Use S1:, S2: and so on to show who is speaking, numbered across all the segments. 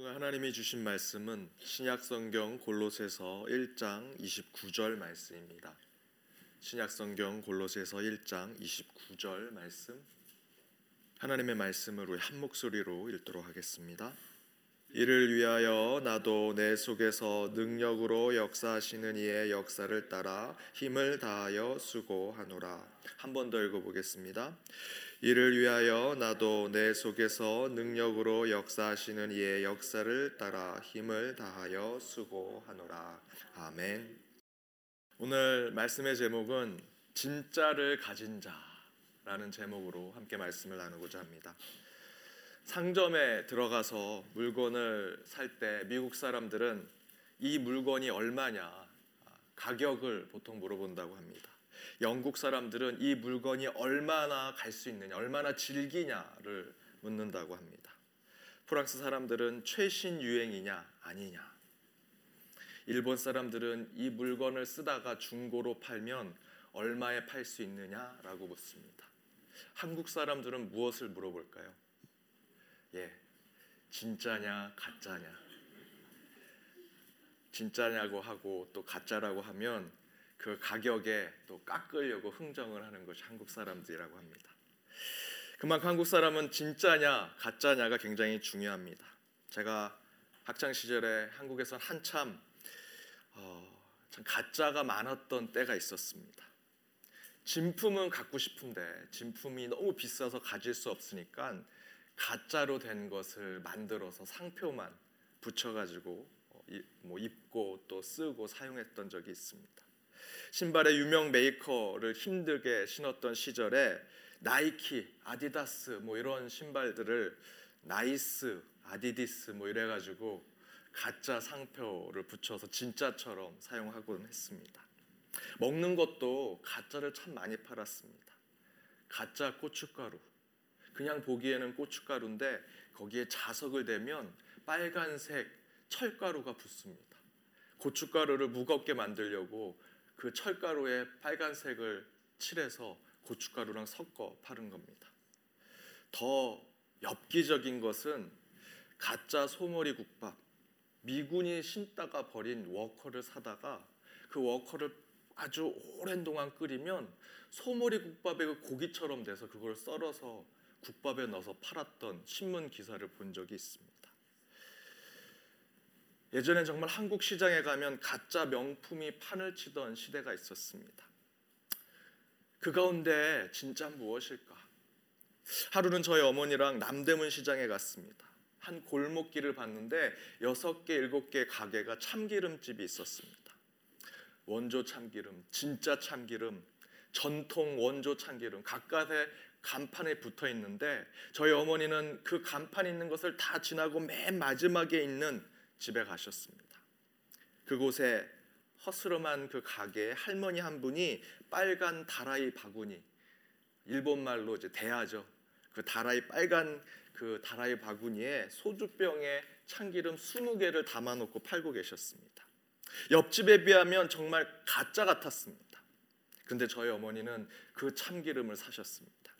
S1: 오늘 하나님이 주신 말씀은 신약 성경 골로새서 1장 29절 말씀입니다. 신약 성경 골로새서 1장 29절 말씀 하나님의 말씀을 우리 한 목소리로 읽도록 하겠습니다. 이를 위하여 나도 내 속에서 능력으로 역사하시는 이의 역사를 따라 힘을 다하여 수고하노라. 한 번 더 읽어보겠습니다. 이를 위하여 나도 내 속에서 능력으로 역사하시는 이의 역사를 따라 힘을 다하여 수고하노라. 아멘. 오늘 말씀의 제목은 진짜를 가진 자라는 제목으로 함께 말씀을 나누고자 합니다. 상점에 들어가서 물건을 살 때 미국 사람들은 이 물건이 얼마냐 가격을 보통 물어본다고 합니다. 영국 사람들은 이 물건이 얼마나 갈 수 있느냐, 얼마나 질기냐를 묻는다고 합니다. 프랑스 사람들은 최신 유행이냐, 아니냐. 일본 사람들은 이 물건을 쓰다가 중고로 팔면 얼마에 팔 수 있느냐라고 묻습니다. 한국 사람들은 무엇을 물어볼까요? 예, 진짜냐, 가짜냐. 진짜냐고 하고 또 가짜라고 하면 그 가격에 또 깎으려고 흥정을 하는 것이 한국 사람들이라고 합니다. 그만큼 한국 사람은 진짜냐 가짜냐가 굉장히 중요합니다. 제가 학창 시절에 한국에서 한참 어, 참 가짜가 많았던 때가 있었습니다. 진품은 갖고 싶은데 진품이 너무 비싸서 가질 수 없으니까 가짜로 된 것을 만들어서 상표만 붙여가지고 어, 뭐 입고 또 쓰고 사용했던 적이 있습니다. 신발의 유명 메이커를 힘들게 신었던 시절에 나이키, 아디다스 뭐 이런 신발들을 나이스, 아디디스 뭐 이래 가지고 가짜 상표를 붙여서 진짜처럼 사용하곤 했습니다. 먹는 것도 가짜를 참 많이 팔았습니다. 가짜 고춧가루. 그냥 보기에는 고춧가루인데 거기에 자석을 대면 빨간색 철가루가 붙습니다. 고춧가루를 무겁게 만들려고 그 철가루에 빨간색을 칠해서 고춧가루랑 섞어 파는 겁니다. 더 엽기적인 것은 가짜 소머리 국밥. 미군이 신다가 버린 워커를 사다가 그 워커를 아주 오랜 동안 끓이면 소머리 국밥의 그 고기처럼 돼서 그걸 썰어서 국밥에 넣어서 팔았던 신문 기사를 본 적이 있습니다. 예전엔 정말 한국 시장에 가면 가짜 명품이 판을 치던 시대가 있었습니다. 그 가운데 진짜 무엇일까? 하루는 저희 어머니랑 남대문 시장에 갔습니다. 한 골목길을 봤는데 여섯 개, 일곱 개 가게가 참기름집이 있었습니다. 원조 참기름, 진짜 참기름, 전통 원조 참기름 각각의 간판에 붙어 있는데 저희 어머니는 그 간판 있는 것을 다 지나고 맨 마지막에 있는 집에 가셨습니다. 그곳에 허스름한 그 가게에 할머니 한 분이 빨간 다라이 바구니 일본 말로 이제 대야죠. 그 다라이 빨간 그 다라이 바구니에 소주병에 참기름 20개를 담아 놓고 팔고 계셨습니다. 옆집에 비하면 정말 가짜 같았습니다. 근데 저희 어머니는 그 참기름을 사셨습니다.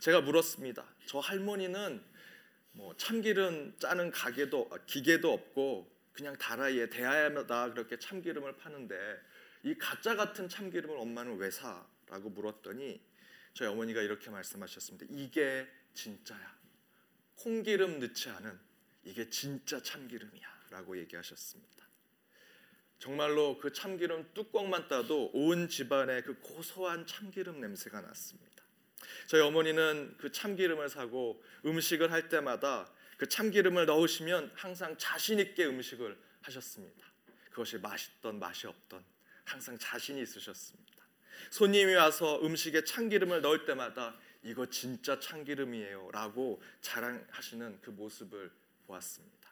S1: 제가 물었습니다. 저 할머니는 뭐 참기름 짜는 가게도 기계도 없고 그냥 다라이에 대야마다 그렇게 참기름을 파는데 이 가짜 같은 참기름을 엄마는 왜 사? 라고 물었더니 저희 어머니가 이렇게 말씀하셨습니다. 이게 진짜야. 콩기름 넣지 않은 이게 진짜 참기름이야. 라고 얘기하셨습니다. 정말로 그 참기름 뚜껑만 따도 온 집안에 그 고소한 참기름 냄새가 났습니다. 저희 어머니는 그 참기름을 사고 음식을 할 때마다 그 참기름을 넣으시면 항상 자신 있게 음식을 하셨습니다. 그것이 맛있던 맛이 없던 항상 자신이 있으셨습니다. 손님이 와서 음식에 참기름을 넣을 때마다 이거 진짜 참기름이에요라고 자랑하시는 그 모습을 보았습니다.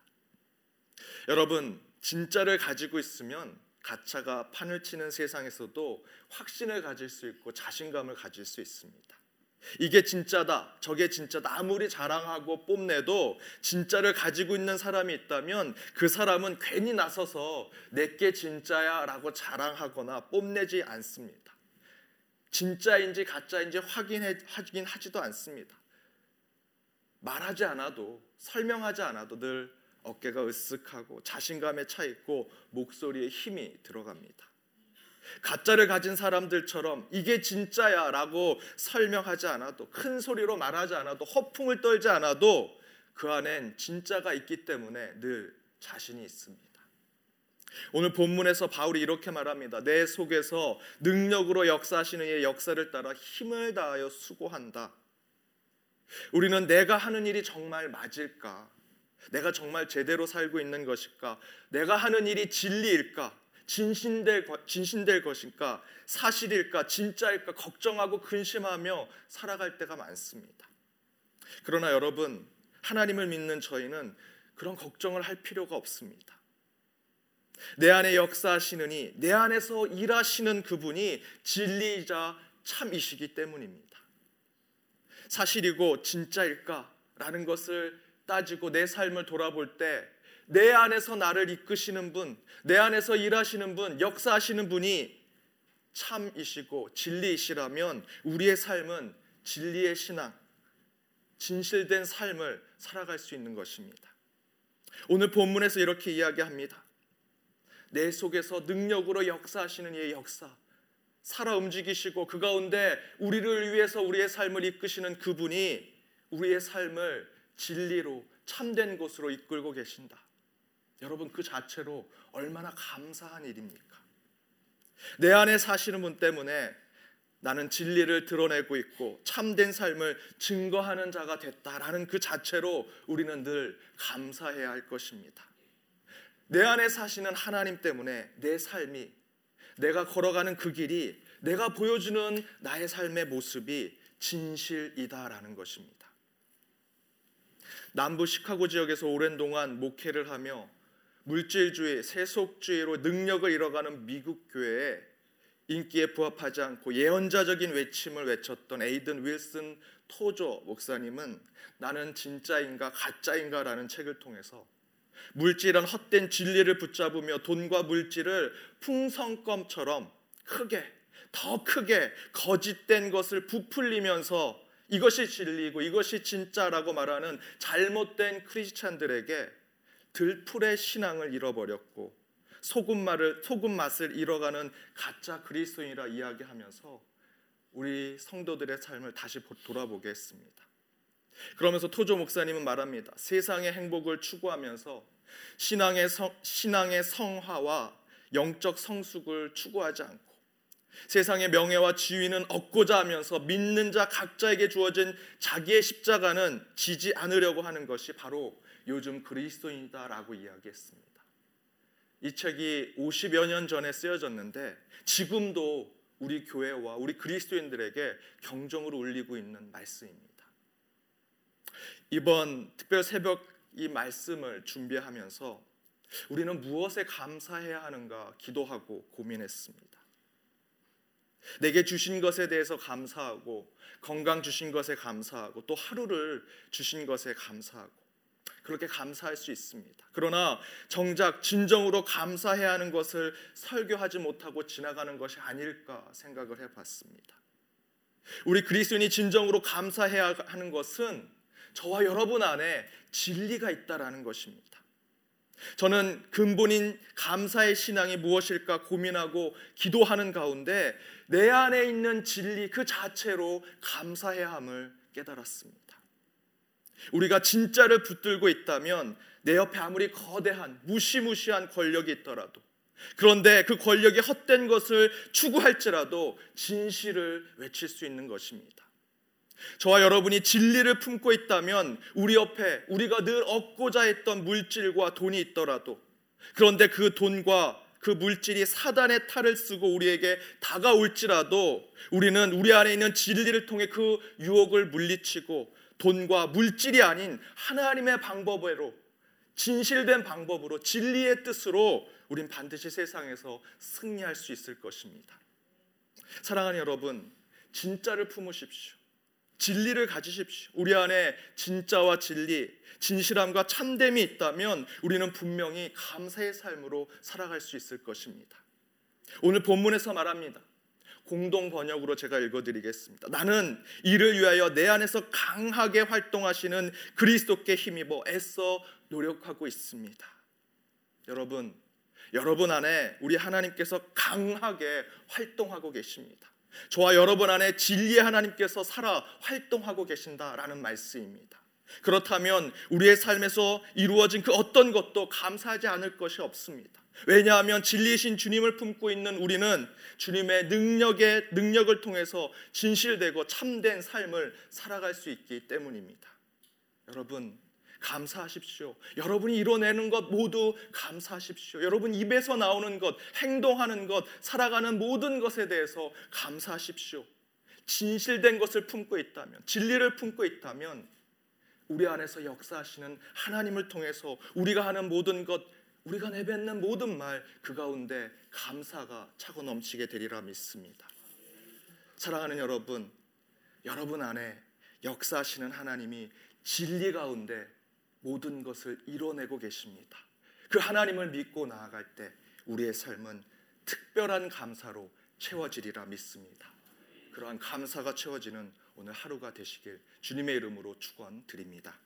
S1: 여러분, 진짜를 가지고 있으면 가짜가 판을 치는 세상에서도 확신을 가질 수 있고 자신감을 가질 수 있습니다. 이게 진짜다. 저게 진짜다. 아무리 자랑하고 뽐내도 진짜를 가지고 있는 사람이 있다면 그 사람은 괜히 나서서 내게 진짜야라고 자랑하거나 뽐내지 않습니다. 진짜인지 가짜인지 확인해 하긴 하지도 않습니다. 말하지 않아도 설명하지 않아도 늘 어깨가 으쓱하고 자신감에 차 있고 목소리에 힘이 들어갑니다. 가짜를 가진 사람들처럼 이게 진짜야 라고 설명하지 않아도 큰 소리로 말하지 않아도 허풍을 떨지 않아도 그 안엔 진짜가 있기 때문에 늘 자신이 있습니다. 오늘 본문에서 바울이 이렇게 말합니다. 내 속에서 능력으로 역사하시는 이의 역사를 따라 힘을 다하여 수고한다. 우리는 내가 하는 일이 정말 맞을까? 내가 정말 제대로 살고 있는 것일까? 내가 하는 일이 진리일까? 진신될, 진신될 것일까? 사실일까? 진짜일까? 걱정하고 근심하며 살아갈 때가 많습니다. 그러나 여러분, 하나님을 믿는 저희는 그런 걱정을 할 필요가 없습니다. 내 안에 역사하시느니 내 안에서 일하시는 그분이 진리이자 참이시기 때문입니다. 사실이고 진짜일까라는 것을 따지고 내 삶을 돌아볼 때 내 안에서 나를 이끄시는 분, 내 안에서 일하시는 분, 역사하시는 분이 참이시고 진리이시라면 우리의 삶은 진리의 신앙, 진실된 삶을 살아갈 수 있는 것입니다. 오늘 본문에서 이렇게 이야기합니다. 내 속에서 능력으로 역사하시는 이의 역사, 살아 움직이시고 그 가운데 우리를 위해서 우리의 삶을 이끄시는 그분이 우리의 삶을 진리로 참된 곳으로 이끌고 계신다. 여러분 그 자체로 얼마나 감사한 일입니까? 내 안에 사시는 분 때문에 나는 진리를 드러내고 있고 참된 삶을 증거하는 자가 됐다라는 그 자체로 우리는 늘 감사해야 할 것입니다. 내 안에 사시는 하나님 때문에 내 삶이 내가 걸어가는 그 길이 내가 보여주는 나의 삶의 모습이 진실이다라는 것입니다. 남부 시카고 지역에서 오랜 동안 목회를 하며 물질주의, 세속주의로 능력을 잃어가는 미국 교회에 인기에 부합하지 않고 예언자적인 외침을 외쳤던 에이든 윌슨 토조 목사님은 나는 진짜인가 가짜인가라는 책을 통해서 물질은 헛된 진리를 붙잡으며 돈과 물질을 풍성껌처럼 크게 더 크게 거짓된 것을 부풀리면서 이것이 진리고 이것이 진짜라고 말하는 잘못된 크리스찬들에게 들풀의 신앙을 잃어버렸고 소금 맛을 소금 맛을 잃어가는 가짜 그리스도인이라 이야기하면서 우리 성도들의 삶을 다시 돌아보게 했습니다. 그러면서 토조 목사님은 말합니다. 세상의 행복을 추구하면서 신앙의 성, 신앙의 성화와 영적 성숙을 추구하지 않고 세상의 명예와 지위는 얻고자 하면서 믿는 자 각자에게 주어진 자기의 십자가는 지지 않으려고 하는 것이 바로 요즘 그리스도인이다라고 이야기했습니다. 이 책이 50여 년 전에 쓰여졌는데 지금도 우리 교회와 우리 그리스도인들에게 경종으로 울리고 있는 말씀입니다. 이번 특별 새벽 이 말씀을 준비하면서 우리는 무엇에 감사해야 하는가 기도하고 고민했습니다. 내게 주신 것에 대해서 감사하고 건강 주신 것에 감사하고 또 하루를 주신 것에 감사하고 그렇게 감사할 수 있습니다. 그러나 정작 진정으로 감사해야 하는 것을 설교하지 못하고 지나가는 것이 아닐까 생각을 해봤습니다. 우리 그리스도인이 진정으로 감사해야 하는 것은 저와 여러분 안에 진리가 있다라는 것입니다. 저는 근본인 감사의 신앙이 무엇일까 고민하고 기도하는 가운데 내 안에 있는 진리 그 자체로 감사해야 함을 깨달았습니다. 우리가 진짜를 붙들고 있다면 내 옆에 아무리 거대한 무시무시한 권력이 있더라도 그런데 그 권력이 헛된 것을 추구할지라도 진실을 외칠 수 있는 것입니다. 저와 여러분이 진리를 품고 있다면 우리 옆에 우리가 늘 얻고자 했던 물질과 돈이 있더라도 그런데 그 돈과 그 물질이 사단의 탈을 쓰고 우리에게 다가올지라도 우리는 우리 안에 있는 진리를 통해 그 유혹을 물리치고 돈과 물질이 아닌 하나님의 방법으로 진실된 방법으로 진리의 뜻으로 우린 반드시 세상에서 승리할 수 있을 것입니다. 사랑하는 여러분, 진짜를 품으십시오. 진리를 가지십시오. 우리 안에 진짜와 진리, 진실함과 참됨이 있다면 우리는 분명히 감사의 삶으로 살아갈 수 있을 것입니다. 오늘 본문에서 말합니다. 공동 번역으로 제가 읽어드리겠습니다. 나는 이를 위하여 내 안에서 강하게 활동하시는 그리스도께 힘입어 애써 노력하고 있습니다. 여러분, 여러분 안에 우리 하나님께서 강하게 활동하고 계십니다. 저와 여러분 안에 진리의 하나님께서 살아 활동하고 계신다라는 말씀입니다. 그렇다면 우리의 삶에서 이루어진 그 어떤 것도 감사하지 않을 것이 없습니다. 왜냐하면 진리이신 주님을 품고 있는 우리는 주님의 능력의 능력을 통해서 진실되고 참된 삶을 살아갈 수 있기 때문입니다. 여러분 감사하십시오. 여러분이 이뤄내는 것 모두 감사하십시오. 여러분 입에서 나오는 것, 행동하는 것, 살아가는 모든 것에 대해서 감사하십시오. 진실된 것을 품고 있다면, 진리를 품고 있다면 우리 안에서 역사하시는 하나님을 통해서 우리가 하는 모든 것, 우리가 내뱉는 모든 말 그 가운데 감사가 차고 넘치게 되리라 믿습니다. 사랑하는 여러분, 여러분 안에 역사하시는 하나님이 진리 가운데 모든 것을 이뤄내고 계십니다. 그 하나님을 믿고 나아갈 때 우리의 삶은 특별한 감사로 채워지리라 믿습니다. 그러한 감사가 채워지는 오늘 하루가 되시길 주님의 이름으로 축원드립니다.